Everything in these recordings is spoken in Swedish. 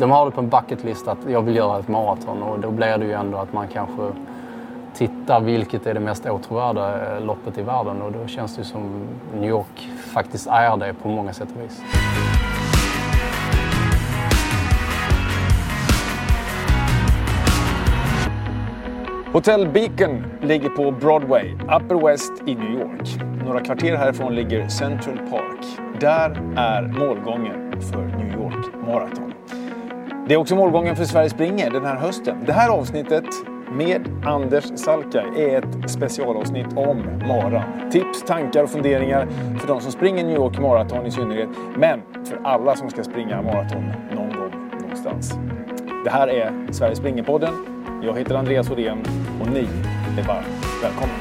De har det på en bucketlist att jag vill göra ett maraton och då blir det ju ändå att man kanske tittar vilket är det mest åtråvärda eh, loppet i världen och då känns det som New York faktiskt är det på många sätt och vis. Hotell Beacon ligger på Broadway, Upper West i New York. Några kvarter härifrån ligger Central Park. Där är målgången för New York Marathon. Det är också målgången för Sverige springer den här hösten. Det här avsnittet med Anders Salkaj är ett specialavsnitt om maran. Tips, tankar och funderingar för de som springer New York Marathon i synnerhet, men för alla som ska springa maraton någon gång någonstans. Det här är Sverige springer-podden. Jag heter Andreas Odén och ni är varmt välkomna.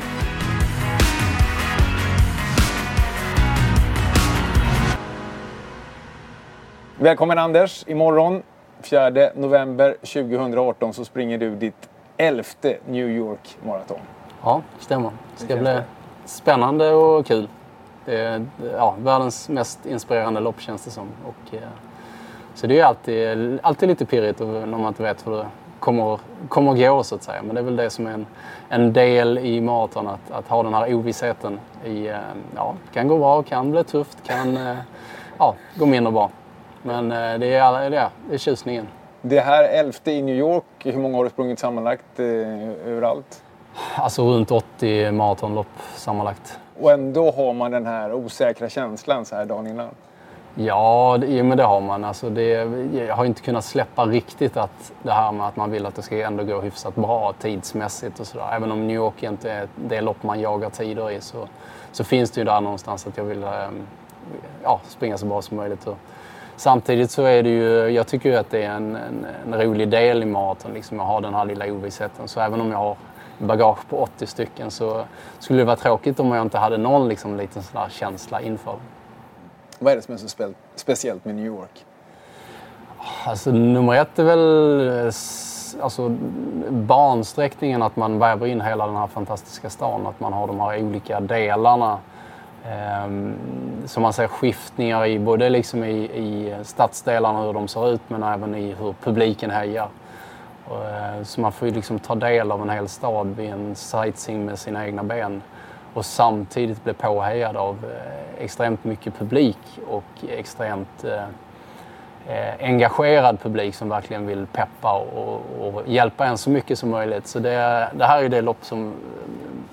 Välkommen Anders! Imorgon 4 november 2018 så springer du ditt elfte New York Marathon. Ja, stämmer. Det ska bli spännande och kul. Det är ja, världens mest inspirerande lopp känns det som. Och, eh, så det är alltid, alltid lite pirrigt när man inte vet hur det kommer, kommer gå så att säga. Men det är väl det som är en, en del i maraton, att, att ha den här ovissheten. I, eh, ja, kan gå bra, kan bli tufft, kan eh, ja, gå mindre bra. Men eh, det är, alla- det det är tjusningen. Det här elfte i New York, hur många har du sprungit sammanlagt eh, överallt? Alltså runt 80 maratonlopp sammanlagt. Och ändå har man den här osäkra känslan så här dagen innan. Ja, det, men det har man. Alltså det, jag har inte kunnat släppa riktigt att det här med att man vill att det ska ändå gå hyfsat bra tidsmässigt och sådär. Även om New York inte är det lopp man jagar tider i så, så finns det ju där någonstans att jag vill eh, ja, springa så bra som möjligt. Och samtidigt så är det ju, jag tycker ju att det är en, en, en rolig del i maraton, liksom att ha den här lilla ovissheten. Så även om jag har bagage på 80 stycken så skulle det vara tråkigt om jag inte hade någon liksom, liten sån där känsla inför. Vad är det som är så spe- speciellt med New York? Alltså nummer ett är väl eh, alltså, bansträckningen, att man väver in hela den här fantastiska stan. Att man har de här olika delarna. Eh, som man ser skiftningar i, både liksom i, i stadsdelarna hur de ser ut men även i hur publiken hejar. Och, eh, så man får ju liksom ta del av en hel stad vid en sightseeing med sina egna ben. Och samtidigt bli påhejad av eh, extremt mycket publik och extremt eh, eh, engagerad publik som verkligen vill peppa och, och hjälpa en så mycket som möjligt. Så det, det här är det lopp som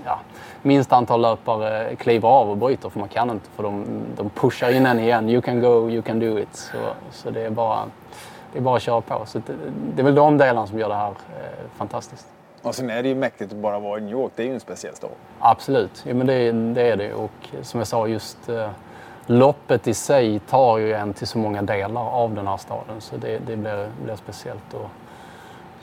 ja, minst antal löpare kliver av och bryter för man kan inte för de, de pushar in en igen. You can go, you can do it. Så, så det, är bara, det är bara att köra på. Så det, det är väl de delarna som gör det här eh, fantastiskt. Och sen är det ju mäktigt att bara vara i New York. Det är ju en speciell stad. Absolut, ja, men det, det är det. Och som jag sa, just eh, loppet i sig tar ju en till så många delar av den här staden. Så det, det blir, blir speciellt. Och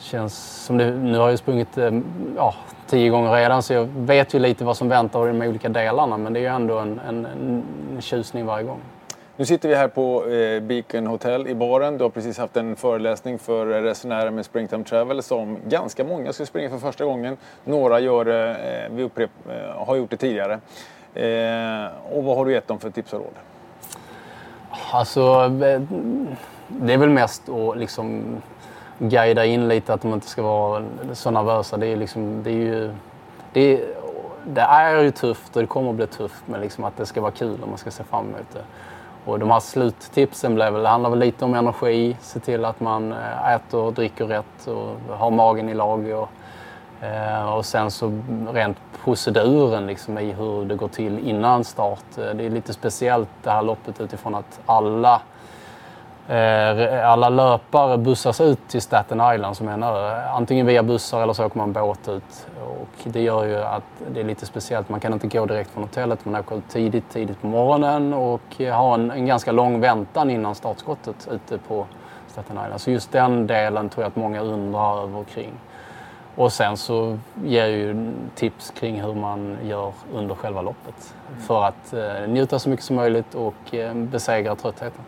känns som det, nu har jag sprungit eh, ja, tio gånger redan så jag vet ju lite vad som väntar i de olika delarna. Men det är ju ändå en, en, en tjusning varje gång. Nu sitter vi här på eh, Beacon Hotel i baren. Du har precis haft en föreläsning för resenärer med Springtime Travel som ganska många ska springa för första gången. Några gör det, eh, vi upprep, eh, har gjort det tidigare. Eh, och vad har du gett dem för tips och råd? Alltså, eh, det är väl mest att liksom guida in lite att de inte ska vara så nervösa. Det är, liksom, det är ju... Det är, det är ju tufft och det kommer att bli tufft men liksom att det ska vara kul och man ska se fram emot det. Och de här sluttipsen blev väl, det handlar väl lite om energi, se till att man eh, äter och dricker rätt och har magen i lag. Och, eh, och sen så rent proceduren liksom i hur det går till innan start. Det är lite speciellt det här loppet utifrån att alla Eh, alla löpare bussas ut till Staten Island som är en ö. Antingen via bussar eller så åker man båt ut. Och det gör ju att det är lite speciellt. Man kan inte gå direkt från hotellet. Man åker ut tidigt, tidigt på morgonen och har en, en ganska lång väntan innan startskottet ute på Staten Island. Så just den delen tror jag att många undrar över och kring. Och sen så ger jag ju tips kring hur man gör under själva loppet. För att eh, njuta så mycket som möjligt och eh, besegra tröttheten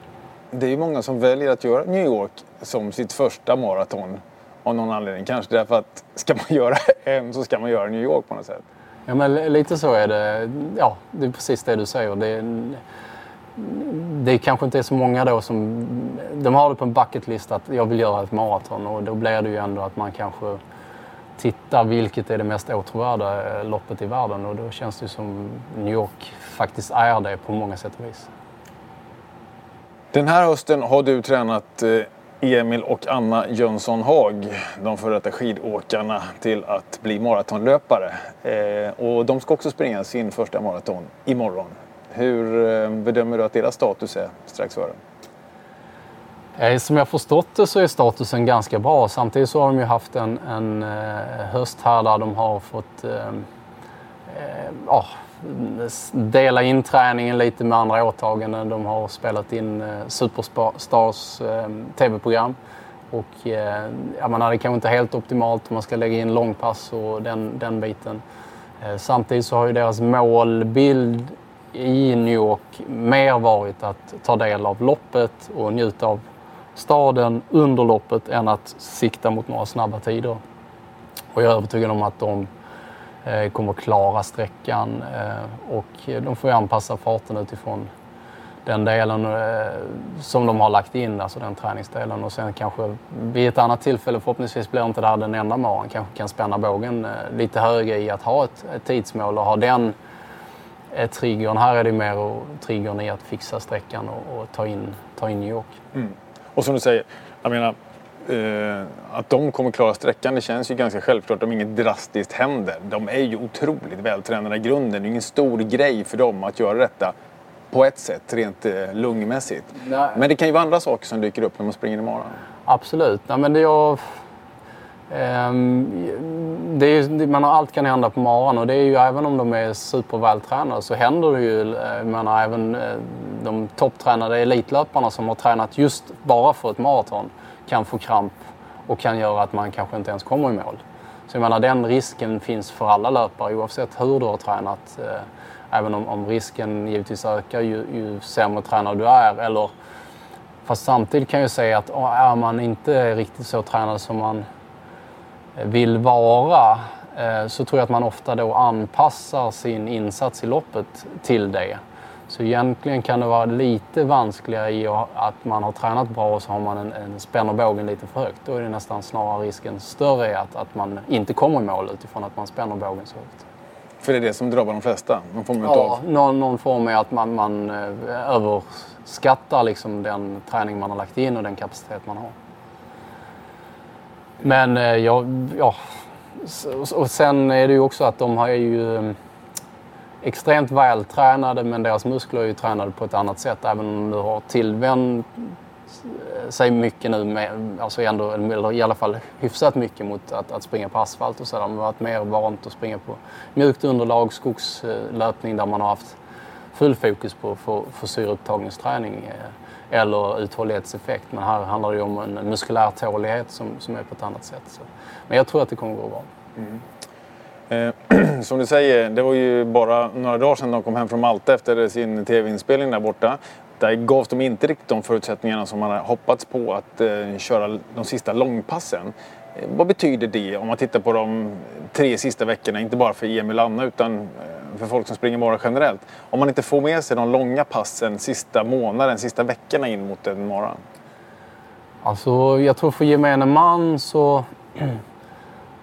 det är ju många som väljer att göra New York som sitt första maraton av någon anledning. Kanske därför att ska man göra en så ska man göra New York på något sätt. Ja, men lite så är det. Ja, det är precis det du säger. Det, är, det kanske inte är så många då som... De har det på en bucketlist att jag vill göra ett maraton och då blir det ju ändå att man kanske tittar vilket är det mest åtråvärda eh, loppet i världen och då känns det som New York faktiskt är det på många sätt och vis. Den här hösten har du tränat eh, Emil och Anna Jönsson Haag, de före detta skidåkarna, till att bli maratonlöpare. Eh, och de ska också springa sin första maraton imorgon. Hur eh, bedömer du att deras status är strax före? Som jag förstått det så är statusen ganska bra. Samtidigt så har de ju haft en, en höst här där de har fått eh, dela in träningen lite med andra åtaganden. De har spelat in eh, Superstars eh, tv-program. Och eh, ja, man hade kanske inte helt optimalt om man ska lägga in långpass och den, den biten. Eh, samtidigt så har ju deras målbild i New York mer varit att ta del av loppet och njuta av staden under loppet än att sikta mot några snabba tider. Och jag är övertygad om att de kommer kommer klara sträckan eh, och de får ju anpassa farten utifrån den delen eh, som de har lagt in, alltså den träningsdelen. Och sen kanske vid ett annat tillfälle, förhoppningsvis blir inte det här den enda morgonen, kanske kan spänna bågen lite högre i att ha ett, ett tidsmål och ha den triggern. Här är det mer triggern i att fixa sträckan och, och ta, in, ta in New York. Mm. Och som du säger, jag menar Uh, att de kommer klara sträckan det känns ju ganska självklart om inget drastiskt händer. De är ju otroligt vältränade i grunden. Det är ingen stor grej för dem att göra detta på ett sätt, rent uh, lungmässigt. Nej. Men det kan ju vara andra saker som dyker upp när man springer imorgon. Absolut. Ja, men det jag, um, är, man har, allt kan hända på morgonen och det är ju även om de är supervältränade så händer det ju. Eh, jag menar, även de topptränade elitlöparna som har tränat just bara för ett maraton kan få kramp och kan göra att man kanske inte ens kommer i mål. Så jag menar, den risken finns för alla löpare oavsett hur du har tränat. Eh, även om, om risken givetvis ökar ju, ju sämre tränad du är. Eller, fast samtidigt kan jag säga att är man inte riktigt så tränad som man eh, vill vara eh, så tror jag att man ofta då anpassar sin insats i loppet till det. Så egentligen kan det vara lite vanskligare i att man har tränat bra och så har man en, en spänner bågen lite för högt. Då är det nästan snarare risken större att, att man inte kommer i mål utifrån att man spänner bågen så högt. För det är det som drabbar de flesta? Någon form ja, av... någon, någon form är att man, man eh, överskattar liksom den träning man har lagt in och den kapacitet man har. Men eh, ja, ja. Och sen är det ju också att de har ju extremt vältränade men deras muskler är ju tränade på ett annat sätt. Även om du har tillvänt eh, sig mycket nu, med, alltså ändå, eller i alla fall hyfsat mycket mot att, att springa på asfalt och sådär. De har varit mer vant att springa på mjukt underlag, skogslöpning där man har haft full fokus på för, för syreupptagningsträning eh, eller uthållighetseffekt. Men här handlar det ju om en muskulär tålighet som, som är på ett annat sätt. Så. Men jag tror att det kommer gå bra. Mm. Eh, som du säger, det var ju bara några dagar sedan de kom hem från Malta efter sin tv-inspelning där borta. Där gavs de inte riktigt de förutsättningarna som man hade hoppats på att eh, köra de sista långpassen. Eh, vad betyder det om man tittar på de tre sista veckorna, inte bara för Emil och Anna utan för folk som springer mara generellt. Om man inte får med sig de långa passen sista månaden, sista veckorna in mot en mara? Alltså, jag tror för gemene man så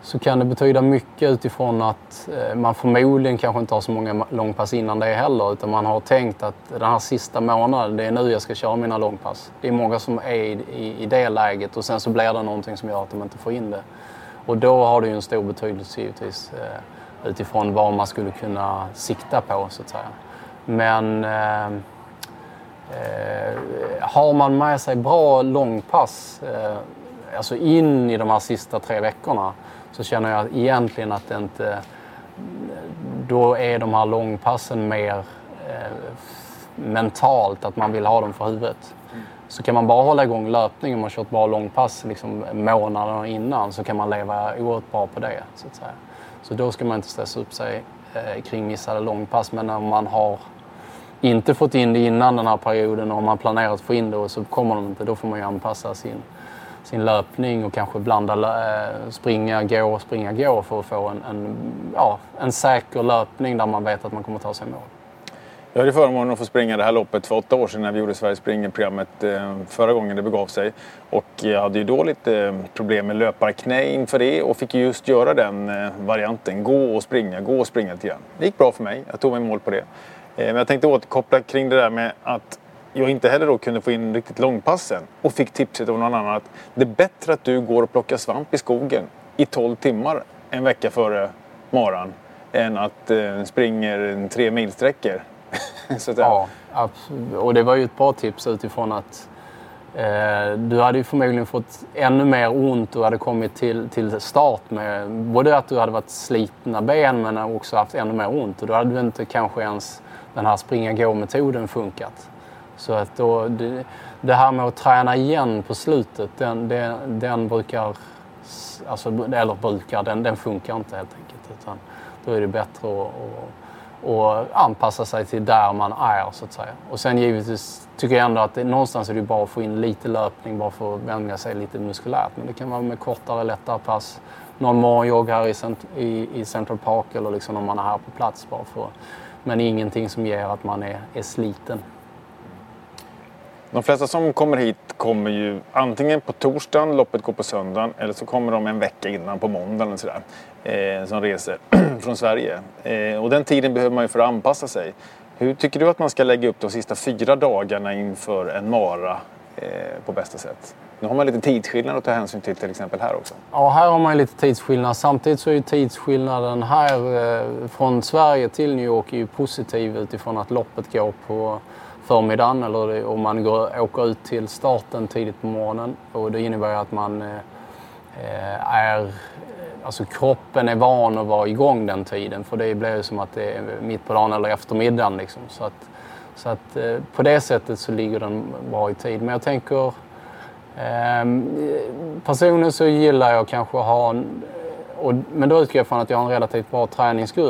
så kan det betyda mycket utifrån att eh, man förmodligen kanske inte har så många långpass innan det heller. Utan man har tänkt att den här sista månaden, det är nu jag ska köra mina långpass. Det är många som är i, i, i det läget och sen så blir det någonting som gör att de inte får in det. Och då har det ju en stor betydelse givetvis eh, utifrån vad man skulle kunna sikta på så att säga. Men eh, eh, har man med sig bra långpass, eh, alltså in i de här sista tre veckorna, så känner jag egentligen att det inte... Då är de här långpassen mer eh, mentalt, att man vill ha dem för huvudet. Så kan man bara hålla igång löpning om man kört bra långpass liksom, månaderna innan så kan man leva oerhört bra på det. Så, att säga. så då ska man inte stressa upp sig eh, kring missade långpass. Men när man har inte fått in det innan den här perioden och om man planerat att få in det och så kommer de inte, då får man ju anpassa sin, sin löpning och kanske blanda eh, springa, gå, springa, gå för att få en, en, ja, en säker löpning där man vet att man kommer ta sig i mål. Jag hade förmånen att få springa det här loppet för åtta år sedan när vi gjorde Sverige springer-programmet eh, förra gången det begav sig. Och jag hade ju då lite eh, problem med löparknä inför det och fick just göra den varianten. Gå och springa, gå och springa lite grann. Det gick bra för mig, jag tog mig mål på det. Men jag tänkte återkoppla kring det där med att jag inte heller då kunde få in riktigt långpassen och fick tipset av någon annan att det är bättre att du går och plockar svamp i skogen i 12 timmar en vecka före maran än att eh, springer tre milsträckor. ja, absolut. och det var ju ett bra tips utifrån att eh, du hade ju förmodligen fått ännu mer ont och hade kommit till, till start med både att du hade varit slitna ben men också haft ännu mer ont och då hade du inte kanske ens den här springa-gå-metoden funkat. Så att då, det, det, här med att träna igen på slutet, den, den, den brukar... Alltså, eller brukar, den, den funkar inte helt enkelt. Utan då är det bättre att, att, anpassa sig till där man är så att säga. Och sen givetvis tycker jag ändå att det, någonstans är det bra att få in lite löpning bara för att vänja sig lite muskulärt. Men det kan vara med kortare, lättare pass. Någon morgonjogg här i, i, i Central Park eller liksom om man är här på plats bara för Men ingenting som ger att man är, är sliten. De flesta som kommer hit kommer ju antingen på torsdagen, loppet går på söndagen, eller så kommer de en vecka innan på måndagen sådär, eh, som reser från Sverige. Eh, och den tiden behöver man ju för att anpassa sig. Hur tycker du att man ska lägga upp de sista fyra dagarna inför en mara eh, på bästa sätt? Nu har man lite tidsskillnad att ta hänsyn till till exempel här också. Ja, här har man lite tidsskillnad. Samtidigt så är ju tidsskillnaden här eh, från Sverige till New York är ju positiv utifrån att loppet går på förmiddagen eller om man går, åker ut till starten tidigt på morgonen. Och det innebär att man eh, eh, är... Alltså kroppen är van att vara igång den tiden för det blir ju som att det är mitt på dagen eller eftermiddagen. Liksom. Så att, så att eh, på det sättet så ligger den bra i tid. Men jag tänker... Eh, personligen så gillar jag kanske att ha en... Och, men då utgår jag från att jag har en relativt bra träningsgrund.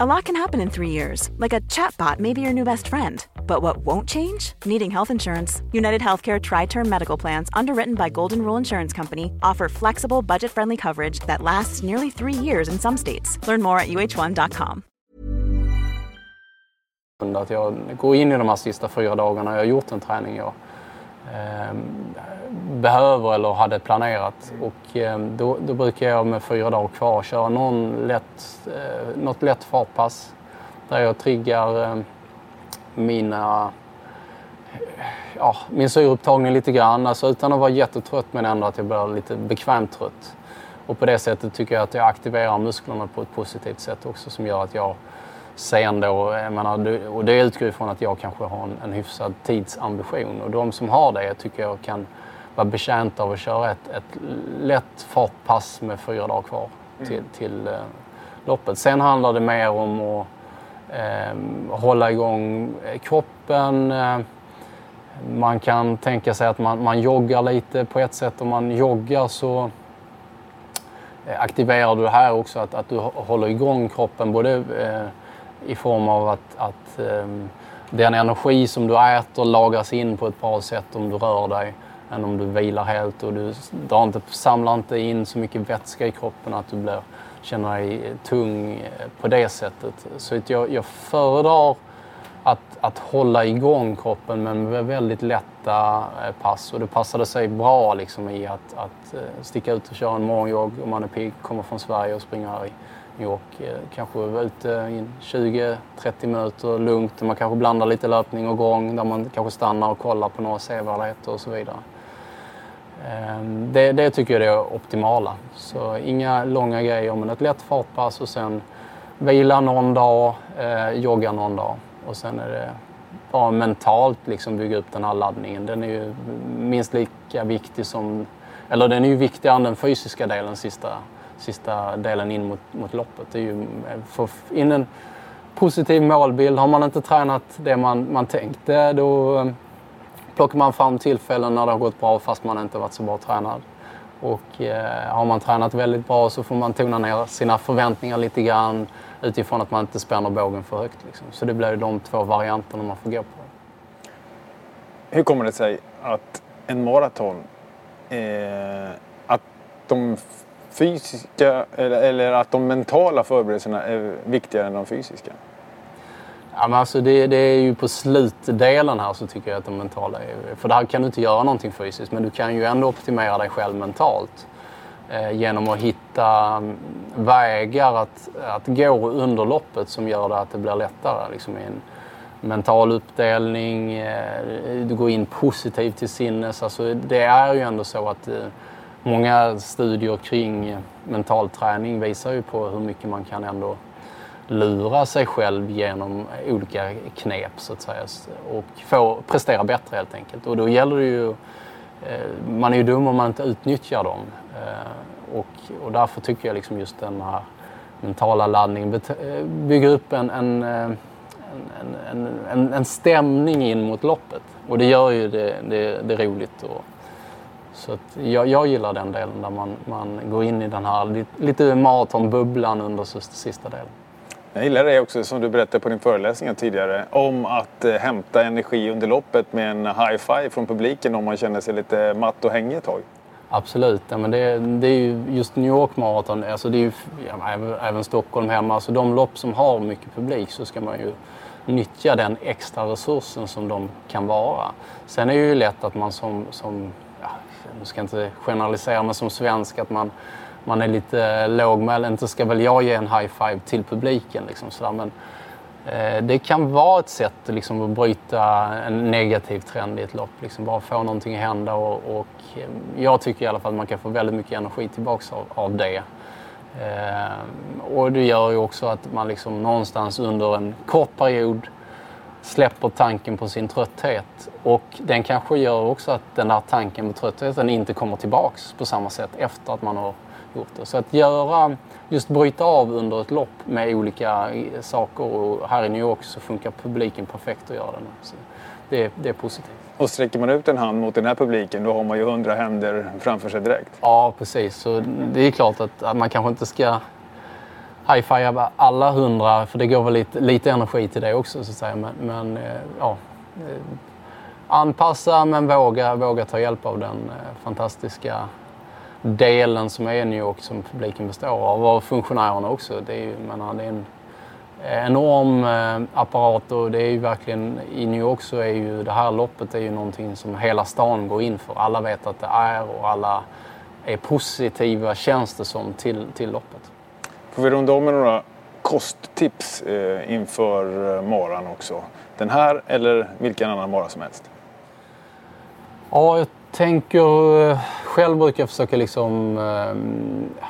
A lot can happen in three years, like a chatbot may be your new best friend But what won't change? Needing health insurance. United Healthcare Tri Term Medical Plans, underwritten by Golden Rule Insurance Company, offer flexible, budget friendly coverage that lasts nearly three years in some states. Learn more at uh1.com. Att jag in i de här sista fyra dagarna, jag har gjort behöver eller hade planerat. Och eh, då, då, brukar jag med fyra dagar kvar köra någon lätt, eh, något lätt fartpass där jag triggar eh, mina, ja, min syreupptagning lite grann. Alltså utan att vara jättetrött men ändå att jag blir lite bekvämt trött. Och på det sättet tycker jag att jag aktiverar musklerna på ett positivt sätt också som gör att jag sen då, jag menar, och det utgår ifrån att jag kanske har en, en hyfsad tidsambition. Och de som har det tycker jag kan vara betjänta av att köra ett, ett lätt fartpass med fyra dagar kvar till, mm. till eh, loppet. Sen handlar det mer om att eh, hålla igång kroppen. Eh, man kan tänka sig att man, man joggar lite på ett sätt. Om man joggar så eh, aktiverar du här också att, att du håller igång kroppen både eh, i form av att, att eh, den energi som du äter lagras in på ett bra sätt om du rör dig än om du vilar helt och du drar inte, samlar inte in så mycket vätska i kroppen att du blir känner dig tung eh, på det sättet. Så jag, jag föredrar att, att hålla igång kroppen men med väldigt lätta eh, pass. Och det passade sig bra liksom i att, att eh, sticka ut och köra en morgonjogg om man är pigg, kommer från Sverige och springer här i New York. Kanske vara ute i 20-30 minuter lugnt. Man kanske blandar lite löpning och gång där man kanske stannar och kollar på några sevärdheter och så vidare. Ehm, det, det, tycker jag är det optimala. Så inga långa grejer men ett lätt fartpass och sen vila någon dag, eh, jogga någon dag. Och sen är det bara mentalt liksom bygga upp den här laddningen. Den är ju minst lika viktig som, eller den är ju viktigare än den fysiska delen, sista, sista delen in mot, mot loppet. Det är ju eh, få in en positiv målbild. Har man inte tränat det man, man tänkte eh, då eh, plockar man fram tillfällen när det har gått bra fast man inte varit så bra tränad. Och eh, har man tränat väldigt bra så får man tona ner sina förväntningar lite grann utifrån att man inte spänner bågen för högt. Liksom. Så det blir de två varianterna man får gå på. Hur kommer det sig att en maraton, eh, att de fysiska eller, eller att de mentala förberedelserna är viktigare än de fysiska? Ja, men alltså det, det, är ju på slutdelen här så tycker jag att de mentala är... För där kan du inte göra någonting fysiskt men du kan ju ändå optimera dig själv mentalt. Eh, genom att hitta mm, vägar att, att gå under loppet som gör det att det blir lättare. Liksom i en mental uppdelning, eh, du går in positivt till sinnes. Alltså det är ju ändå så att eh, många studier kring mental träning visar ju på hur mycket man kan ändå lura sig själv genom olika knep så att säga och få prestera bättre helt enkelt. Och då gäller det ju, eh, man är ju dum om man inte utnyttjar dem. Eh, och, och därför tycker jag liksom just den här mentala laddningen eh, bygger upp en, en, en, en, en, stämning in mot loppet. Och det gör ju det, det, det roligt. Och, så att jag, jag gillar den delen där man, man går in i den här lite maratonbubblan under sista delen. Jag gillar det också som du berättade på din föreläsning tidigare om att eh, hämta energi under loppet med en high-five från publiken om man känner sig lite matt och hängig ett tag. Absolut, ja, men det, det, är ju just New York Marathon, alltså det är ju, ja, även, även, Stockholm hemma, alltså de lopp som har mycket publik så ska man ju nyttja den extra resursen som de kan vara. Sen är det ju lätt att man som, som ja, nu ska jag inte generalisera, men som svensk att man man är lite eh, lågmäld. Inte ska väl jag ge en high five till publiken. Liksom, sådär. Men, eh, det kan vara ett sätt liksom, att bryta en negativ trend i ett lopp. Liksom, bara få någonting att hända. Och, och, eh, jag tycker i alla fall att man kan få väldigt mycket energi tillbaka av, av det. Eh, och det gör ju också att man liksom någonstans under en kort period släpper tanken på sin trötthet. Och den kanske gör också att den där tanken på tröttheten inte kommer tillbaks på samma sätt efter att man har det. Så att göra, just bryta av under ett lopp med olika saker och här i New York så funkar publiken perfekt att göra det. Så det, det är positivt. Och sträcker man ut en hand mot den här publiken då har man ju hundra händer framför sig direkt. Ja, precis. Så det är klart att, att man kanske inte ska high-fiva alla hundra, för det går väl lite, lite energi till det också så att säga. Men, men eh, ja, anpassa men våga, våga ta hjälp av den eh, fantastiska delen som är New York som publiken består av och funktionärerna också. Det är, ju, menar, det är en enorm eh, apparat och det är ju verkligen i New York så är ju det här loppet är ju någonting som hela stan går in för. Alla vet att det är och alla är positiva känns det som till, till loppet. Får vi runda om med några kosttips eh, inför eh, maran också? Den här eller vilken annan mara som helst? Ja, tänker... Eh, själv brukar jag försöka liksom... Eh,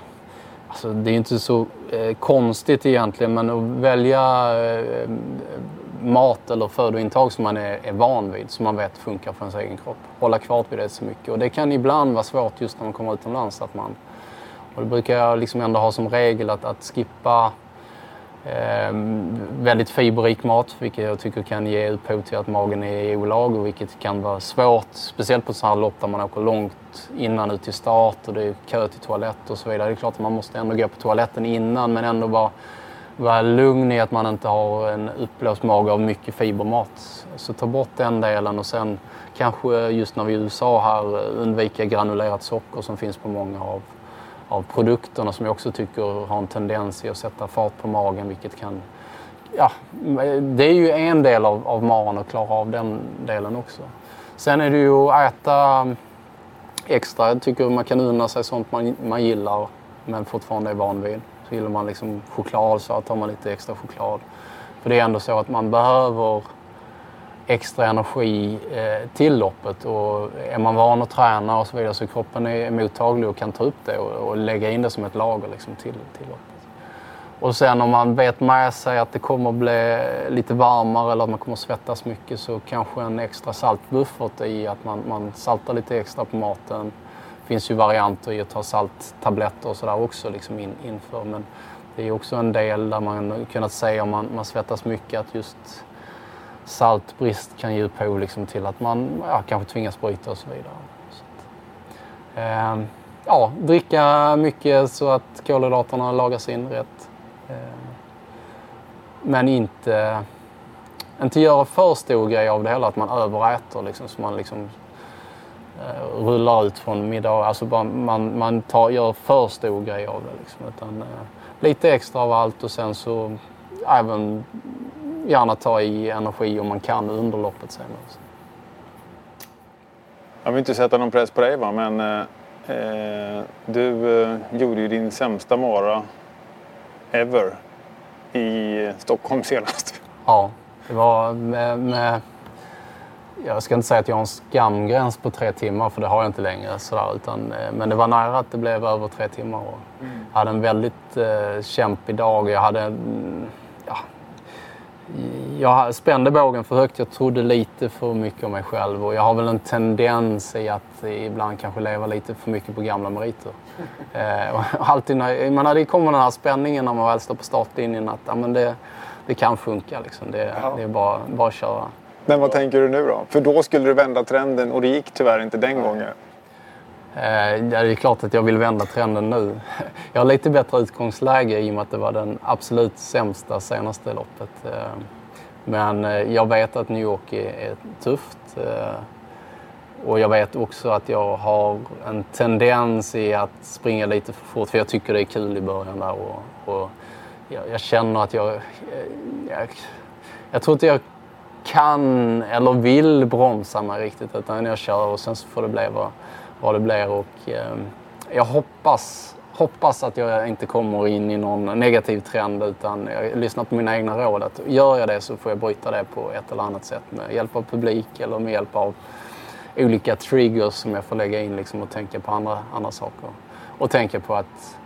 alltså det är inte så eh, konstigt egentligen, men att välja eh, mat eller födointag som man är, är van vid, som man vet funkar för ens egen kropp. Hålla kvar vid det så mycket. Och det kan ibland vara svårt just när man kommer utomlands. Att man, och det brukar jag liksom ändå ha som regel att, att skippa Ehm, väldigt fiberrik mat, vilket jag tycker kan ge upphov till att magen är i olag och vilket kan vara svårt, speciellt på sådana här lopp där man åker långt innan ut till start och det är kö till toalett och så vidare. Det är klart att man måste ändå gå på toaletten innan men ändå vara, vara lugn i att man inte har en uppblåst mage av mycket fibermat. Så ta bort den delen och sen kanske just när vi är i USA här eh, undvika granulerat socker som finns på många av av produkterna som jag också tycker har en tendens i att sätta fart på magen vilket kan... Ja, det är ju en del av, av magen att klara av den delen också. Sen är det ju att äta mm, extra. Jag tycker man kan unna sig sånt man, man gillar men fortfarande är van vid. Så gillar man liksom choklad så tar man lite extra choklad. För det är ändå så att man behöver extra energi eh, till loppet. Och är man van att träna och så vidare så kroppen är mottaglig och kan ta upp det och, och lägga in det som ett lager liksom, till, till loppet. Och sen om man vet med sig att det kommer bli lite varmare eller att man kommer svettas mycket så kanske en extra saltbuffert i att man, man saltar lite extra på maten. Det finns ju varianter i att ta salttabletter och sådär också liksom in, inför. Men det är också en del där man kunnat se om man, man svettas mycket att just saltbrist kan ge upphov liksom till att man ja, kanske tvingas bryta och så vidare. Så att, eh, ja, dricka mycket så att kolhydraterna lagas in rätt. Eh, men inte, inte göra för stor grej av det hela, att man överäter liksom, så man liksom eh, rullar ut från middag. Alltså bara, man, man tar, gör för stor grej av det. Liksom, utan, eh, lite extra av allt och sen så även gärna ta i energi om man kan under loppet sen. Också. Jag vill inte sätta någon press på dig va, men eh, du eh, gjorde ju din sämsta mara ever i Stockholm senast. Ja, det var med, med, jag ska inte säga att jag har en skamgräns på tre timmar för det har jag inte längre. Sådär, utan, eh, men det var nära att det blev över tre timmar. Och mm. Jag hade en väldigt eh, kämpig dag. Jag hade ja, jag spände bågen för högt. Jag trodde lite för mycket om mig själv och jag har väl en tendens i att ibland kanske leva lite för mycket på gamla meriter. Eh, alltid när, menar, det kommer den här spänningen när man väl står på startlinjen att ja, men det, det kan funka. Liksom. Det, ja. det är bara, bara att köra. Men vad tänker du nu då? För då skulle du vända trenden och det gick tyvärr inte den gången. Eh, det är klart att jag vill vända trenden nu. Jag har lite bättre utgångsläge i och med att det var den absolut sämsta senaste loppet. Eh, men eh, jag vet att New York är tufft. Och jag vet också att jag har en tendens i att springa lite för fort för jag tycker det är kul i början där. Och, och jag, jag, känner att jag, jag... Jag tror inte jag kan eller vill bromsa mig riktigt utan jag kör och sen så får det bli vad vad det blir. Och, eh, jag hoppas, hoppas att jag inte kommer in i någon negativ trend utan jag lyssnar på mina egna råd. Att gör jag det så får jag bryta det på ett eller annat sätt med hjälp av publik eller med hjälp av olika triggers som jag får lägga in liksom, och tänka på andra, andra saker. Och tänka på att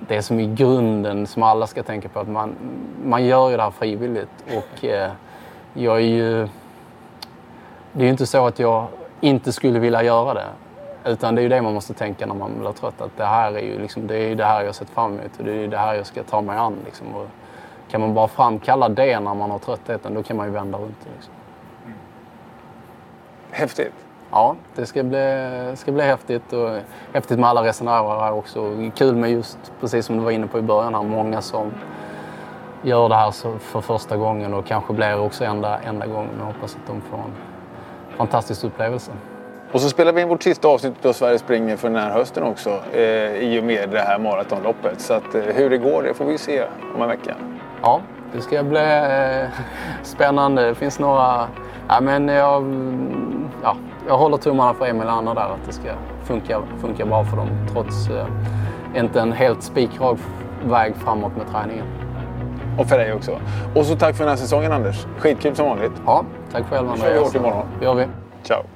det som i grunden, som alla ska tänka på, att man, man gör ju det här frivilligt. Och eh, jag är ju... Det är ju inte så att jag inte skulle vilja göra det. Utan det är ju det man måste tänka när man blir trött. Att det här är ju liksom, det, är det här jag sett fram emot och det är det här jag ska ta mig an. Liksom. Och kan man bara framkalla det när man har tröttheten, då kan man ju vända runt det. Liksom. Häftigt. Ja, det ska bli, ska bli häftigt. Och häftigt med alla resenärer här också. Kul med just, precis som du var inne på i början här, många som gör det här för första gången och kanske blir också enda, enda gången. Jag hoppas att de får en fantastisk upplevelse. Och så spelar vi in vårt sista avsnitt av Sverige springer för den här hösten också eh, i och med det här maratonloppet. Så att, eh, hur det går det får vi se om en vecka. Ja, det ska bli eh, spännande. Det finns några... Ja, men jag, ja, jag håller tummarna för Emil och Anna där att det ska funka, funka bra för dem trots eh, inte en helt spikrak väg framåt med träningen. Och för dig också. Och så tack för den här säsongen Anders. Skitkul som vanligt. Ja, tack själv Andreas. kör vi hårt imorgon. Det gör vi. Ciao.